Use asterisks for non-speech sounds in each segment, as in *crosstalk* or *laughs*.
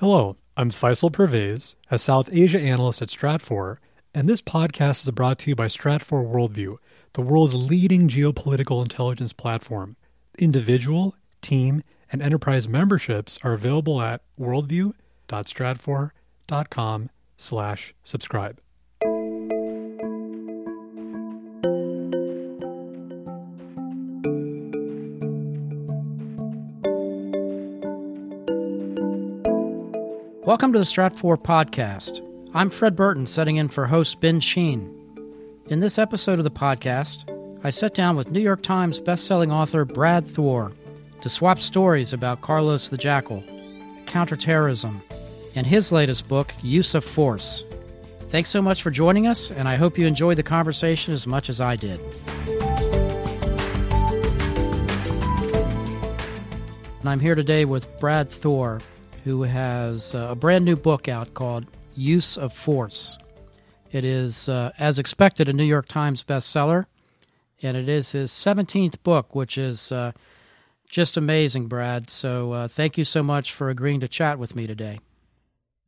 Hello, I'm Faisal Pervez, a South Asia analyst at Stratfor, and this podcast is brought to you by Stratfor Worldview, the world's leading geopolitical intelligence platform. Individual, team, and enterprise memberships are available at worldview.stratfor.com slash subscribe. Welcome to the Stratfor podcast. I'm Fred Burton, setting in for host Ben Sheen. In this episode of the podcast, I sat down with New York Times bestselling author Brad Thor to swap stories about Carlos the Jackal, counterterrorism, and his latest book, Use of Force. Thanks so much for joining us, and I hope you enjoyed the conversation as much as I did. And I'm here today with Brad Thor, who has uh, a brand new book out called Use of Force. It is, uh, as expected, a New York Times bestseller, and it is his 17th book, which is uh, just amazing, Brad. So uh, thank you so much for agreeing to chat with me today.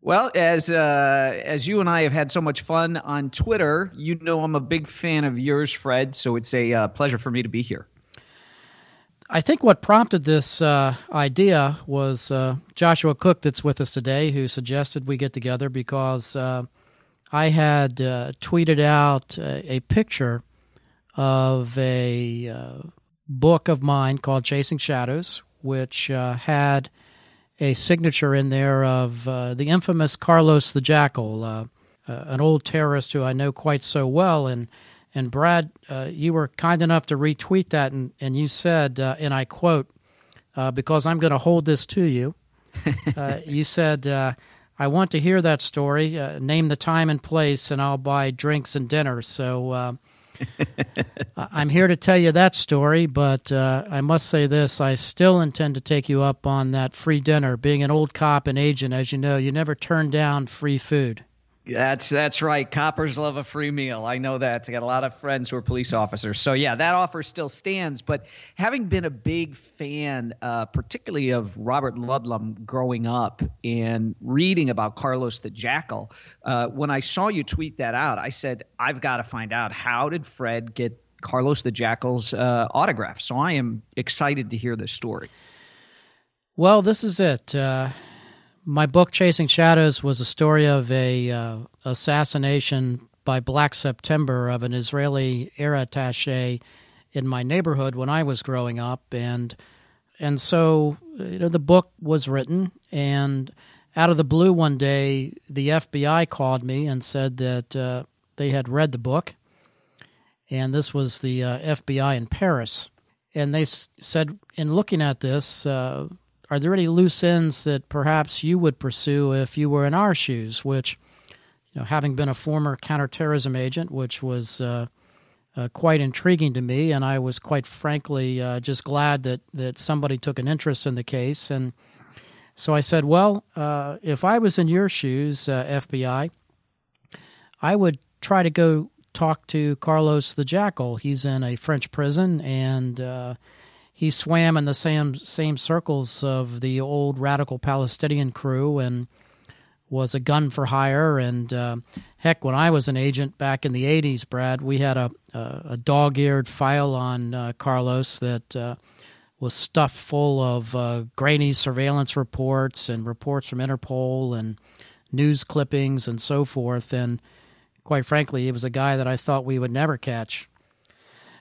Well, as uh, as you and I have had so much fun on Twitter, you know I'm a big fan of yours, Fred. So it's a uh, pleasure for me to be here. I think what prompted this uh, idea was uh, Joshua Cook, that's with us today, who suggested we get together because uh, I had uh, tweeted out a, a, picture of a uh, book of mine called Chasing Shadows, which uh, had a signature in there of the infamous Carlos the Jackal, an old terrorist who I know quite so well. And and Brad, uh, you were kind enough to retweet that, and, and you said, uh, and I quote, uh, because I'm going to hold this to you, *laughs* uh, you said, uh, I want to hear that story. Uh, name the time and place, and I'll buy drinks and dinner. So *laughs* I'm here to tell you that story, but I must say this I still intend to take you up on that free dinner. Being an old cop and agent, as you know, you never turn down free food. That's that's right. Coppers love a free meal. I know that. I got a lot of friends who are police officers. So yeah, that offer still stands. But having been a big fan, uh, particularly of Robert Ludlum growing up and reading about Carlos the Jackal, uh, when I saw you tweet that out, I said I've got to find out how did Fred get Carlos the Jackal's uh, autograph. So I am excited to hear this story. Well, this is it. My book Chasing Shadows was a story of a uh, assassination by Black September of an Israeli air attaché in my neighborhood when I was growing up, and and so you know the book was written, and out of the blue one day the FBI called me and said that uh, they had read the book, and this was the uh, FBI in Paris, and they s- said in looking at this uh, are there any loose ends that perhaps you would pursue if you were in our shoes? Which, you know, having been a former counterterrorism agent, which was uh, uh, quite intriguing to me, and I was quite frankly uh, just glad that that somebody took an interest in the case. And so I said, well, uh, if I was in your shoes, uh, FBI, I would try to go talk to Carlos the Jackal. He's in a French prison, and uh, he swam in the same same circles of the old radical Palestinian crew and was a gun for hire. And uh, heck, when I was an agent back in the '80s, Brad, we had a a, a dog-eared file on uh, Carlos that uh, was stuffed full of uh, grainy surveillance reports and reports from Interpol and news clippings and so forth. And quite frankly, he was a guy that I thought we would never catch.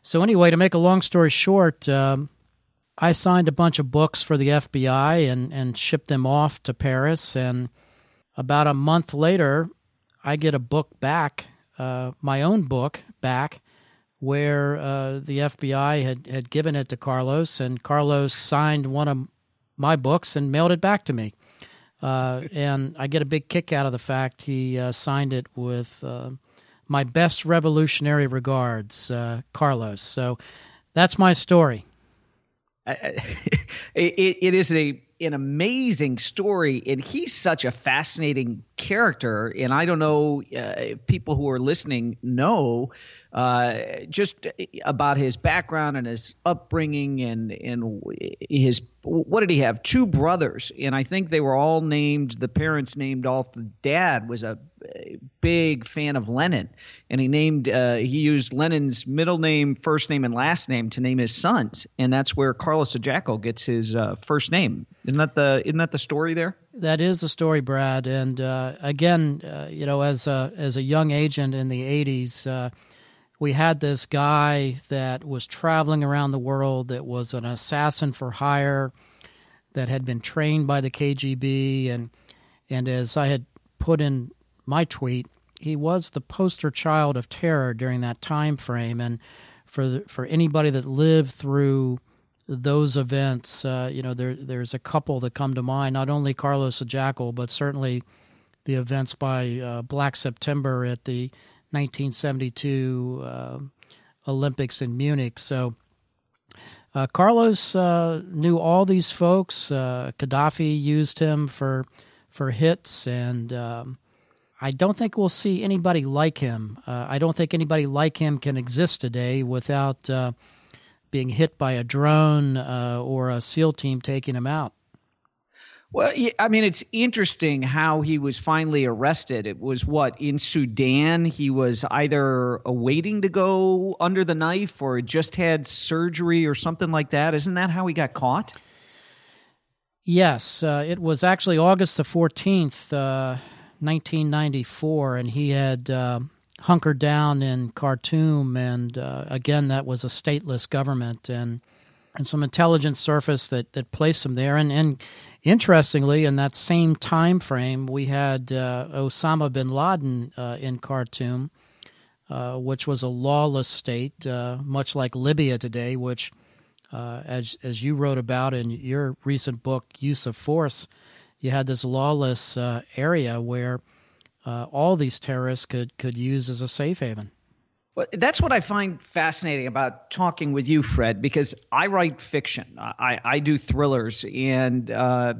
So anyway, to make a long story short. Um, I signed a bunch of books for the FBI and, and shipped them off to Paris. And about a month later, I get a book back, uh, my own book back, where uh, the FBI had, had given it to Carlos, and Carlos signed one of my books and mailed it back to me. Uh, and I get a big kick out of the fact he uh, signed it with uh, my best revolutionary regards, uh, Carlos. So that's my story. *laughs* it, it is a an amazing story, and he's such a fascinating character. And I don't know uh, people who are listening know uh, just about his background and his upbringing and and his what did he have? Two brothers and I think they were all named the parents named off. The dad was a big fan of Lenin and he named uh, he used Lenin's middle name first name and last name to name his sons and that's where Carlos the Jackal gets his uh, first name. Isn't that the isn't that the story there? That is the story Brad and uh, again uh, you know as a as a young agent in the 80s we had this guy that was traveling around the world that was an assassin for hire that had been trained by the KGB and and as I had put in my tweet he was the poster child of terror during that time frame. And for the, for anybody that lived through those events uh, you know there there's a couple that come to mind not only Carlos the Jackal but certainly the events by uh, Black September at the 1972 uh, Olympics in Munich. So uh, Carlos uh, knew all these folks. Uh, Gaddafi used him for for hits, and um, I don't think we'll see anybody like him. Uh, I don't think anybody like him can exist today without uh, being hit by a drone or a SEAL team taking him out. Well, I mean, it's interesting how he was finally arrested. It was what in Sudan. He was either awaiting to go under the knife or just had surgery or something like that. Isn't that how he got caught? Yes, uh, it was actually August the fourteenth, uh, nineteen ninety four, and he had uh, hunkered down in Khartoum, and uh, again, that was a stateless government, and and some intelligence surfaced that that placed him there, and and Interestingly, in that same time frame, we had uh, Osama bin Laden uh, in Khartoum, uh, which was a lawless state, uh, much like Libya today, which, uh, as as you wrote about in your recent book, Use of Force, you had this lawless uh, area where all these terrorists could could use as a safe haven. Well, that's what I find fascinating about talking with you, Fred, because I write fiction. I, I do thrillers. And uh,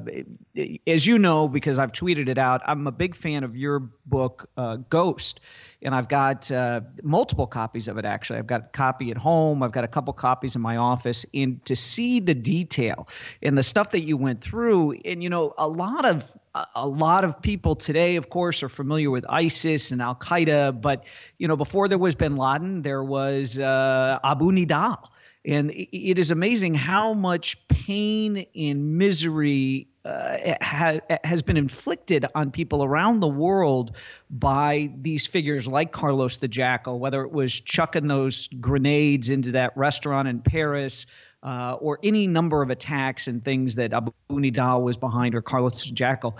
as you know, because I've tweeted it out, I'm a big fan of your book, uh, Ghost. And I've got uh, multiple copies of it, actually. I've got a copy at home, I've got a couple copies in my office. And to see the detail and the stuff that you went through, and, you know, a lot of a lot of people today, of course, are familiar with ISIS and Al Qaeda, but you know, before there was Bin Laden, there was uh, Abu Nidal, and it is amazing how much pain and misery uh, ha- has been inflicted on people around the world by these figures like Carlos the Jackal, whether it was chucking those grenades into that restaurant in Paris uh, or any number of attacks and things that Abu Nidal was behind or Carlos the Jackal.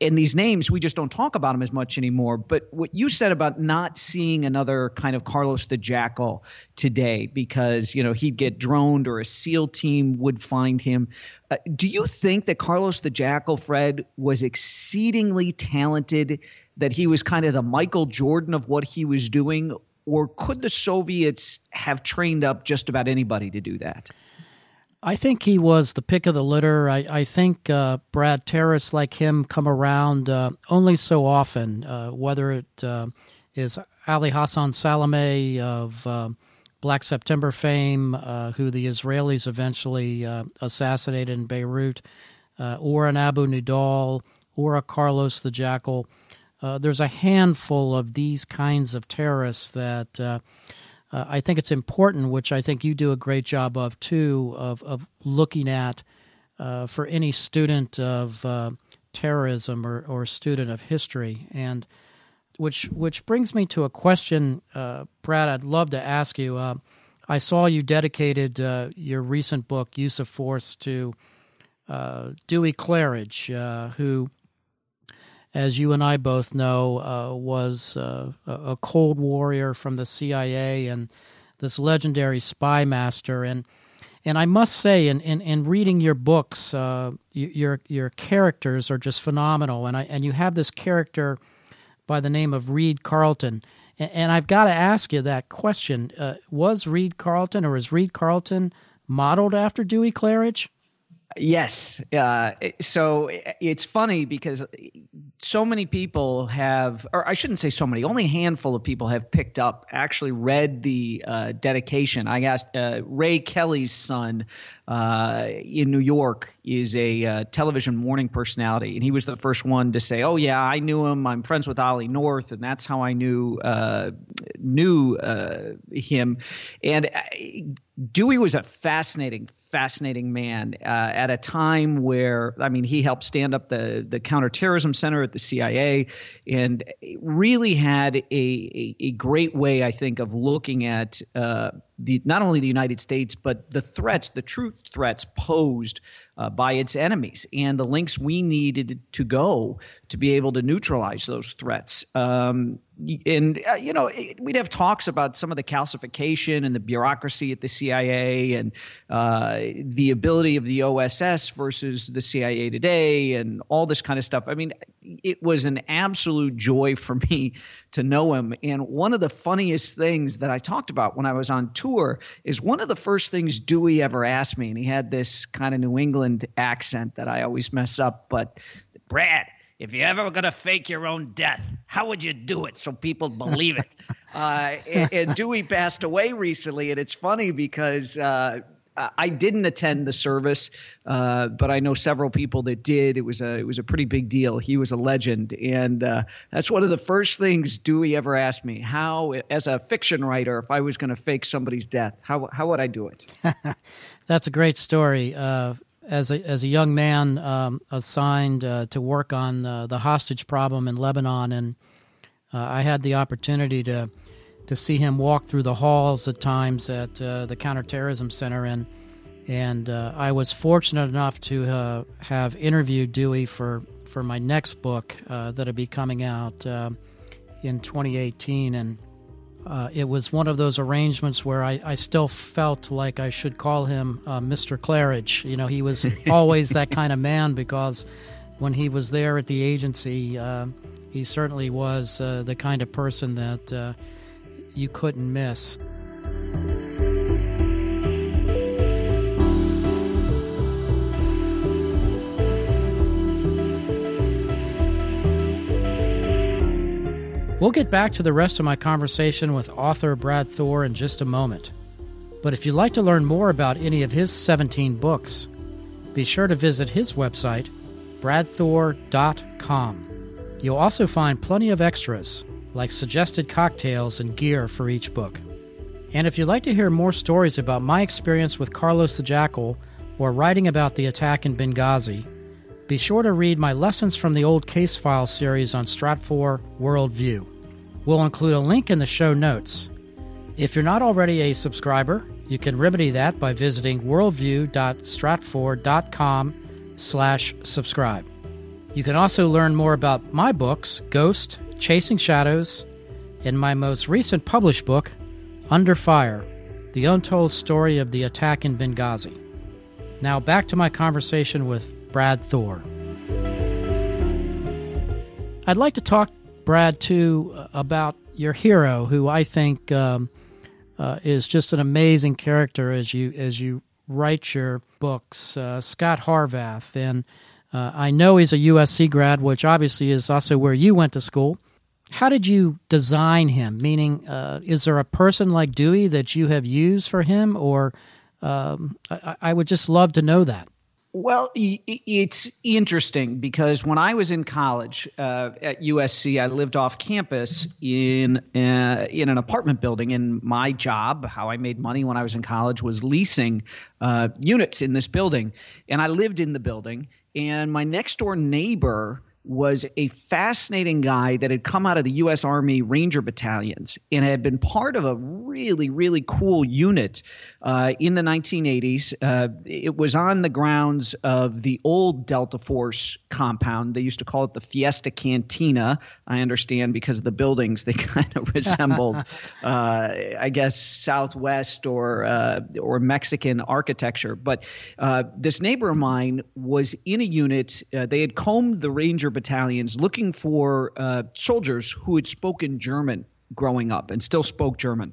And these names, we just don't talk about them as much anymore. But what you said about not seeing another kind of Carlos the Jackal today because, you know, he'd get droned or a SEAL team would find him. Uh, do you think that Carlos the Jackal, Fred, was exceedingly talented, that he was kind of the Michael Jordan of what he was doing? Or could the Soviets have trained up just about anybody to do that? I think he was the pick of the litter. I, I think uh, Brad terrorists like him come around uh, only so often, uh, whether it uh, is Ali Hassan Salameh of uh, Black September fame, uh, who the Israelis eventually assassinated in Beirut, or an Abu Nidal, or a Carlos the Jackal. Uh, there's a handful of these kinds of terrorists that uh, uh, I think it's important, which I think you do a great job of too, of, of looking at uh, for any student of uh, terrorism or, or student of history. And which, which brings me to a question, Brad, I'd love to ask you. I saw you dedicated your recent book, Use of Force, to Dewey Clarridge, who as you and I both know, uh, was uh, a Cold Warrior from the CIA and this legendary spy master. And and I must say, in, in, in reading your books, uh, your your characters are just phenomenal. And I and you have this character by the name of Reed Carlton. And, and I've got to ask you that question: uh, Was Reed Carlton or is Reed Carlton modeled after Dewey Clarridge? Yes. Uh, so it's funny because so many people have, or I shouldn't say so many, only a handful of people have picked up, actually read the uh, dedication. I asked uh, Ray Kelly's son uh, in New York is a uh, television morning personality, and he was the first one to say, "Oh yeah, I knew him. I'm friends with Ollie North, and that's how I knew uh, knew him." And Dewey was a fascinating, fascinating man uh, at a time where, I mean, he helped stand up the the counterterrorism center at the CIA, and really had a a, a great way, I think, of looking at uh, the not only the United States but the threats, the true threats posed uh, by its enemies, and the links we needed to go to be able to neutralize those threats. Um, and uh, you know, it, we'd have talks about some of the calcification and the bureaucracy at the CIA, and uh, the ability of the OSS versus the CIA today, and all this kind of stuff. I mean, it was an absolute joy for me to know him. And one of the funniest things that I talked about when I was on tour is one of the first things Dewey ever asked me, and he had this kind of New England accent that I always mess up, but Brad, if you're ever going to fake your own death, how would you do it so people believe it? *laughs* uh, and, and, Dewey passed away recently, and it's funny because uh, I didn't attend the service, uh, but I know several people that did. It was a it was a pretty big deal. He was a legend, and uh, that's one of the first things Dewey ever asked me. How, as a fiction writer, if I was going to fake somebody's death, how how would I do it? *laughs* that's a great story. Uh, as a as a young man um, assigned uh, to work on uh, the hostage problem in Lebanon, and uh, I had the opportunity to to see him walk through the halls at times at uh, the counterterrorism center, and and uh, I was fortunate enough to have interviewed Dewey for for my next book that'll be coming out in 2018, and uh, it was one of those arrangements where I, I still felt like I should call him uh, Mr. Clarridge. You know, he was *laughs* always that kind of man because when he was there at the agency, uh, he certainly was uh, the kind of person that you couldn't miss. We'll get back to the rest of my conversation with author Brad Thor in just a moment. But if you'd like to learn more about any of his 17 books, be sure to visit his website, bradthor.com. You'll also find plenty of extras, like suggested cocktails and gear for each book. And if you'd like to hear more stories about my experience with Carlos the Jackal or writing about the attack in Benghazi, be sure to read my Lessons from the Old Case File series on Stratfor Worldview. We'll include a link in the show notes. If you're not already a subscriber, you can remedy that by visiting worldview.stratfor.com slash subscribe. You can also learn more about my books, Ghost, Chasing Shadows, and my most recent published book, Under Fire The Untold Story of the Attack in Benghazi. Now back to my conversation with Brad Thor. I'd like to talk, Brad, too, about your hero, who I think um, uh, is just an amazing character as you as you write your books, uh, Scot Harvath. And uh, I know he's a USC grad, which obviously is also where you went to school. How did you design him? Meaning, uh, is there a person like Dewey that you have used for him, or um, I, I, would just love to know that. Well, it's interesting because when I was in college uh, at USC, I lived off campus in uh, in an apartment building. And my job, how I made money when I was in college, was leasing uh, units in this building. And I lived in the building. And my next door neighbor was a fascinating guy that had come out of the U.S. Army Ranger battalions and had been part of a really, really cool unit uh, in the 1980s. Uh, it was on the grounds of the old Delta Force compound. They used to call it the Fiesta Cantina. I understand because of the buildings they *laughs* kind of resembled, *laughs* uh, I guess, Southwest or uh, or Mexican architecture. But uh, this neighbor of mine was in a unit. Uh, they had combed the Ranger battalions looking for uh, soldiers who had spoken German growing up and still spoke German.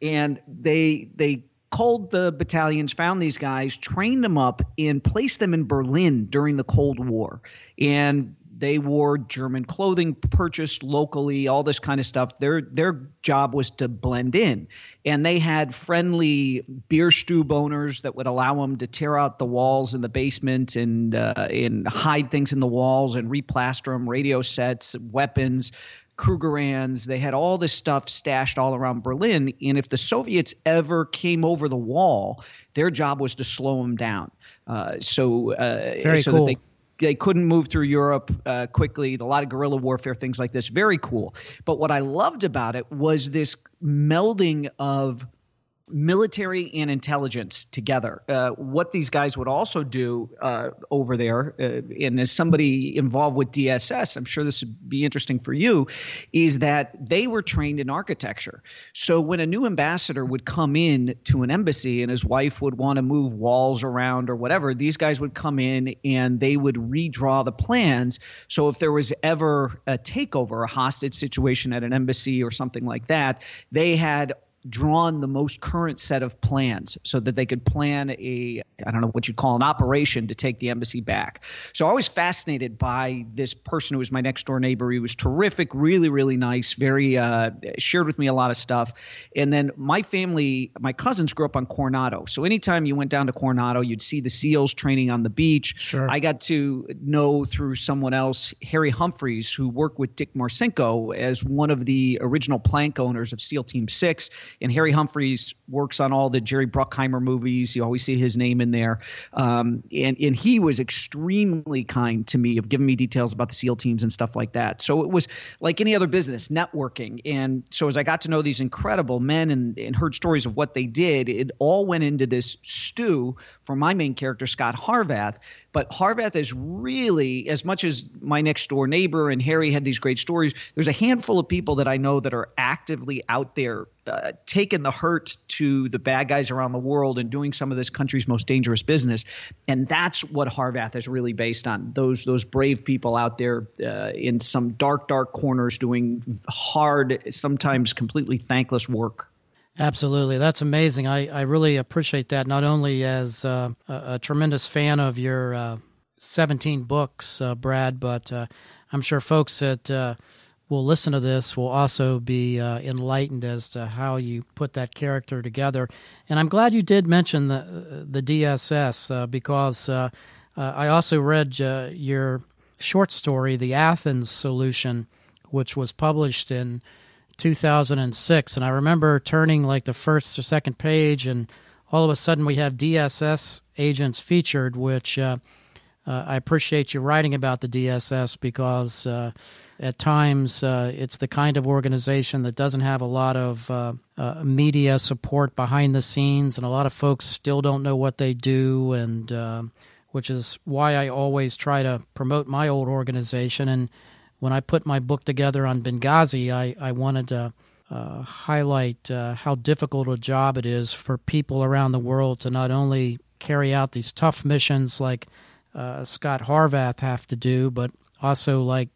And they they culled the battalions, found these guys, trained them up, and placed them in Berlin during the Cold War. And they wore German clothing purchased locally, all this kind of stuff. Their their job was to blend in, and they had friendly Bierstube owners that would allow them to tear out the walls in the basement and uh, and hide things in the walls and replaster them, radio sets, weapons. Krugerrands. They had all this stuff stashed all around Berlin. And if the Soviets ever came over the wall, their job was to slow them down. Uh, so, uh, Very so cool. that they they couldn't move through Europe uh, quickly. A lot of guerrilla warfare, things like this. Very cool. But what I loved about it was this melding of military and intelligence together. Uh, what these guys would also do uh, over there, uh, and as somebody involved with DSS, I'm sure this would be interesting for you, is that they were trained in architecture. So when a new ambassador would come in to an embassy and his wife would want to move walls around or whatever, these guys would come in and they would redraw the plans. So if there was ever a takeover, a hostage situation at an embassy or something like that, they had drawn the most current set of plans so that they could plan a I don't know what you'd call an operation to take the embassy back. So I was fascinated by this person who was my next door neighbor. He was terrific, really really nice, very uh, shared with me a lot of stuff. And then my family, my cousins grew up on Coronado. So anytime you went down to Coronado, you'd see the SEALs training on the beach. Sure. I got to know through someone else Harry Humphries who worked with Dick Marcinko as one of the original plank owners of SEAL Team 6 and Harry Humphries works on all the Jerry Bruckheimer movies. You always see his name in there. Um, and, and he was extremely kind to me of giving me details about the SEAL teams and stuff like that. So it was like any other business, networking. And so as I got to know these incredible men and, and heard stories of what they did, it all went into this stew for my main character, Scot Harvath. But Harvath is really, as much as my next door neighbor and Harry had these great stories, there's a handful of people that I know that are actively out there uh, taking the hurt to the bad guys around the world and doing some of this country's most dangerous business. And that's what Harvath is really based on. Those those brave people out there uh, in some dark, dark corners doing hard, sometimes completely thankless work. Absolutely. That's amazing. I, I really appreciate that, not only as uh, a, a, tremendous fan of your uh, 17 books, uh, Brad, but I'm sure folks uh, will listen to this will also be uh, enlightened as to how you put that character together. And I'm glad you did mention the, uh, the DSS uh, because uh, I also read your short story, The Athens Solution, which was published in 2006 and i remember turning like the first or second page and all of a sudden we have dss agents featured which uh, uh, i appreciate you writing about the dss because uh, at times uh, it's the kind of organization that doesn't have a lot of uh, uh, media support behind the scenes and a lot of folks still don't know what they do and which is why i always try to promote my old organization. And when I put my book together on Benghazi, I, I wanted to uh, highlight uh, how difficult a job it is for people around the world to not only carry out these tough missions like uh, Scot Harvath have to do, but also like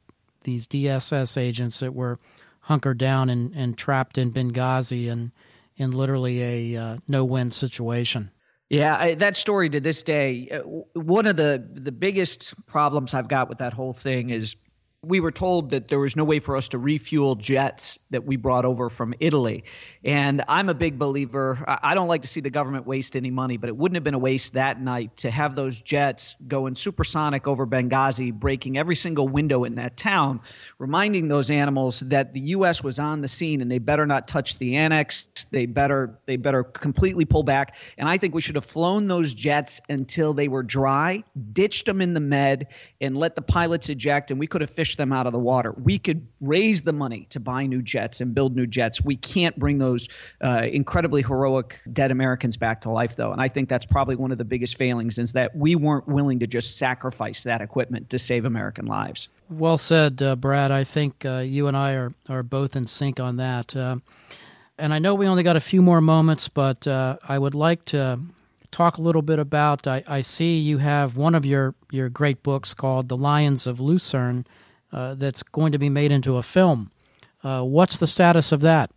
these DSS agents that were hunkered down and, and trapped in Benghazi and in literally a uh, no-win situation. Yeah, I, that story to this day, uh, one of the the biggest problems I've got with that whole thing is we were told that there was no way for us to refuel jets that we brought over from Italy. And I'm a big believer. I don't like to see the government waste any money, but it wouldn't have been a waste that night to have those jets going supersonic over Benghazi, breaking every single window in that town, reminding those animals that the U.S. was on the scene and they better not touch the annex. They better they better completely pull back. And I think we should have flown those jets until they were dry, ditched them in the med, and let the pilots eject, and we could have fished them out of the water. We could raise the money to buy new jets and build new jets. We can't bring those uh, incredibly heroic dead Americans back to life, though. And I think that's probably one of the biggest failings is that we weren't willing to just sacrifice that equipment to save American lives. Well said, uh, Brad. I think uh, you and I are, are both in sync on that. Uh, and I know we only got a few more moments, but uh, I would like to talk a little bit about. I, I, see you have one of your, your great books called The Lions of Lucerne uh, that's going to be made into a film. Uh, what's the status of that?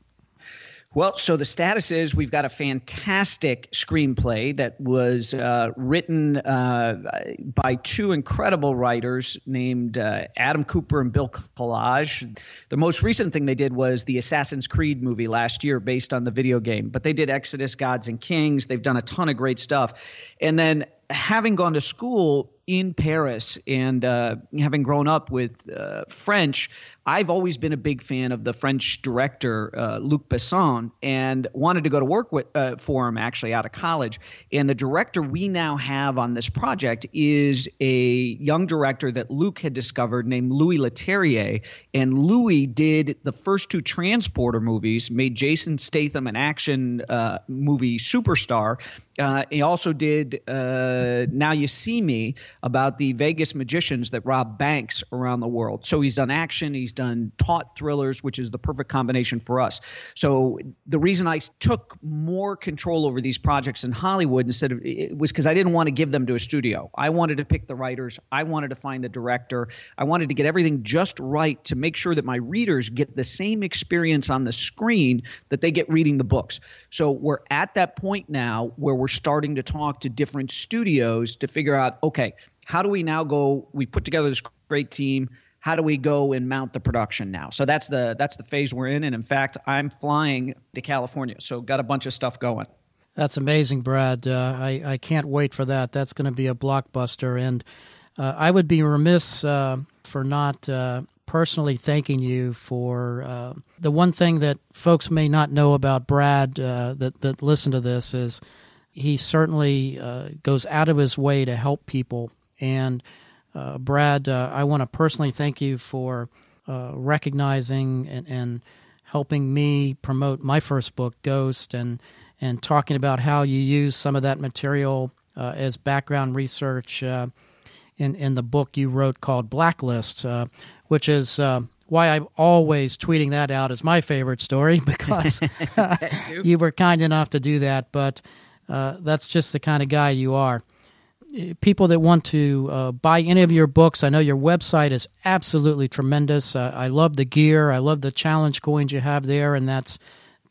Well, so the status is we've got a fantastic screenplay that was uh, written uh, by two incredible writers named uh, Adam Cooper and Bill Collage. The most recent thing they did was the Assassin's Creed movie last year based on the video game, but they did Exodus, Gods and Kings. They've done a ton of great stuff. And then having gone to school in Paris and uh, having grown up with uh, French, I've always been a big fan of the French director uh, Luc Besson and wanted to go to work with, uh, for him actually out of college. And the director we now have on this project is a young director that Luc had discovered named Louis Leterrier. And Louis did the first two Transporter movies, made Jason Statham an action uh, movie superstar. Uh, he also did Now You See Me about the Vegas magicians that rob banks around the world. So he's done action, he's done taut thrillers, which is the perfect combination for us. So the reason I took more control over these projects in Hollywood instead of it was because I didn't want to give them to a studio. I wanted to pick the writers, I wanted to find the director, I wanted to get everything just right to make sure that my readers get the same experience on the screen that they get reading the books. So we're at that point now where we're starting to talk to different studios to figure out okay, how do we now go? We put together this great team. How do we go and mount the production now? So that's the that's the phase we're in. And in fact, I'm flying to California, so got a bunch of stuff going. That's amazing, Brad. Uh, I I can't wait for that. That's going to be a blockbuster, and uh, I would be remiss uh, for not uh, personally thanking you for uh, the one thing that folks may not know about Brad uh, that that listen to this is he certainly goes out of his way to help people and uh, Brad, uh, I want to personally thank you for uh, recognizing and, and, helping me promote my first book, Ghost, and and talking about how you use some of that material uh, as background research uh, in in the book you wrote called Blacklist, uh, which is why I'm always tweeting that out as my favorite story *laughs* because *laughs* you were kind enough to do that. But that's just the kind of guy you are people that want to uh, buy any of your books, I know your website is absolutely tremendous. Uh, I love the gear. I love the challenge coins you have there, and that's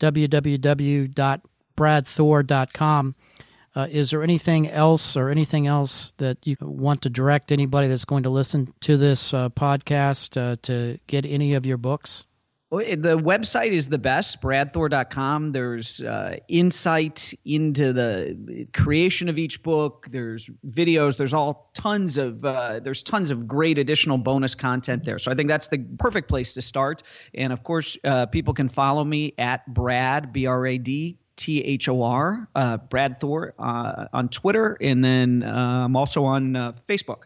www.bradthor.com. Uh, is there anything else or anything else that you want to direct anybody that's going to listen to this uh, podcast uh, to get any of your books? The website is the best, bradthor.com. There's uh, insight into the creation of each book. There's videos. There's all tons of uh, there's tons of great additional bonus content there. So I think that's the perfect place to start. And of course, uh, people can follow me at Brad B R A D T H O R uh, Brad Thor uh, on Twitter, and then uh, I'm also on Facebook.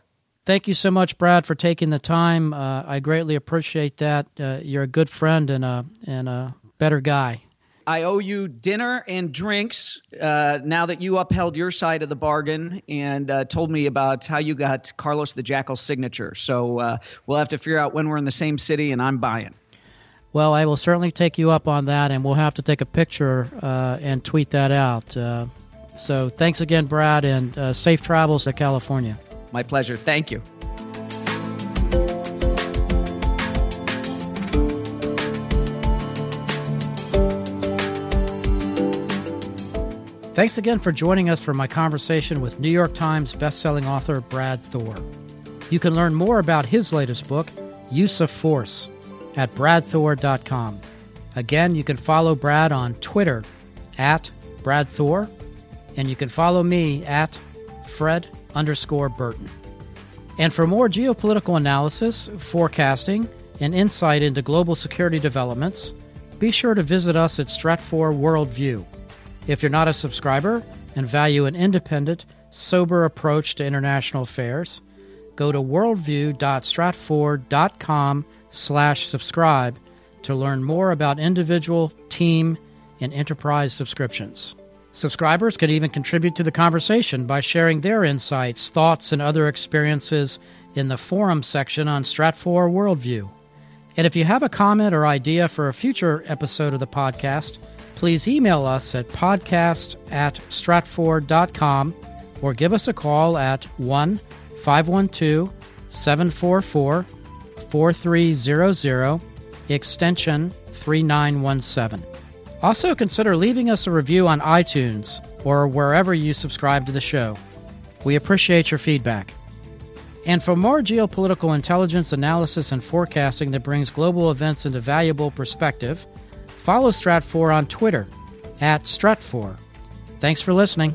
Thank you so much, Brad, for taking the time. Uh, I greatly appreciate that. Uh, you're a good friend and a and a better guy. I owe you dinner and drinks uh, now that you upheld your side of the bargain and uh, told me about how you got Carlos the Jackal's signature. So uh, we'll have to figure out when we're in the same city and I'm buying. Well, I will certainly take you up on that, and we'll have to take a picture uh, and tweet that out. so thanks again, Brad, and safe travels to California. My pleasure. Thank you. Thanks again for joining us for my conversation with New York Times bestselling author Brad Thor. You can learn more about his latest book, Use of Force, at bradthor.com. Again, you can follow Brad on Twitter at Brad Thor, and you can follow me at Fred underscore Burton. And for more geopolitical analysis, forecasting, and insight into global security developments, be sure to visit us at Stratfor Worldview. If you're not a subscriber and value an independent, sober approach to international affairs, go to worldview.stratfor.com slash subscribe to learn more about individual, team, and enterprise subscriptions. Subscribers can even contribute to the conversation by sharing their insights, thoughts, and other experiences in the forum section on Stratfor Worldview. And if you have a comment or idea for a future episode of the podcast, please email us at podcast at stratfor.com or give us a call at 1 512 744 4300, extension 3917. Also, consider leaving us a review on iTunes or wherever you subscribe to the show. We appreciate your feedback. And for more geopolitical intelligence analysis and forecasting that brings global events into valuable perspective, follow Stratfor on Twitter at Stratfor. Thanks for listening.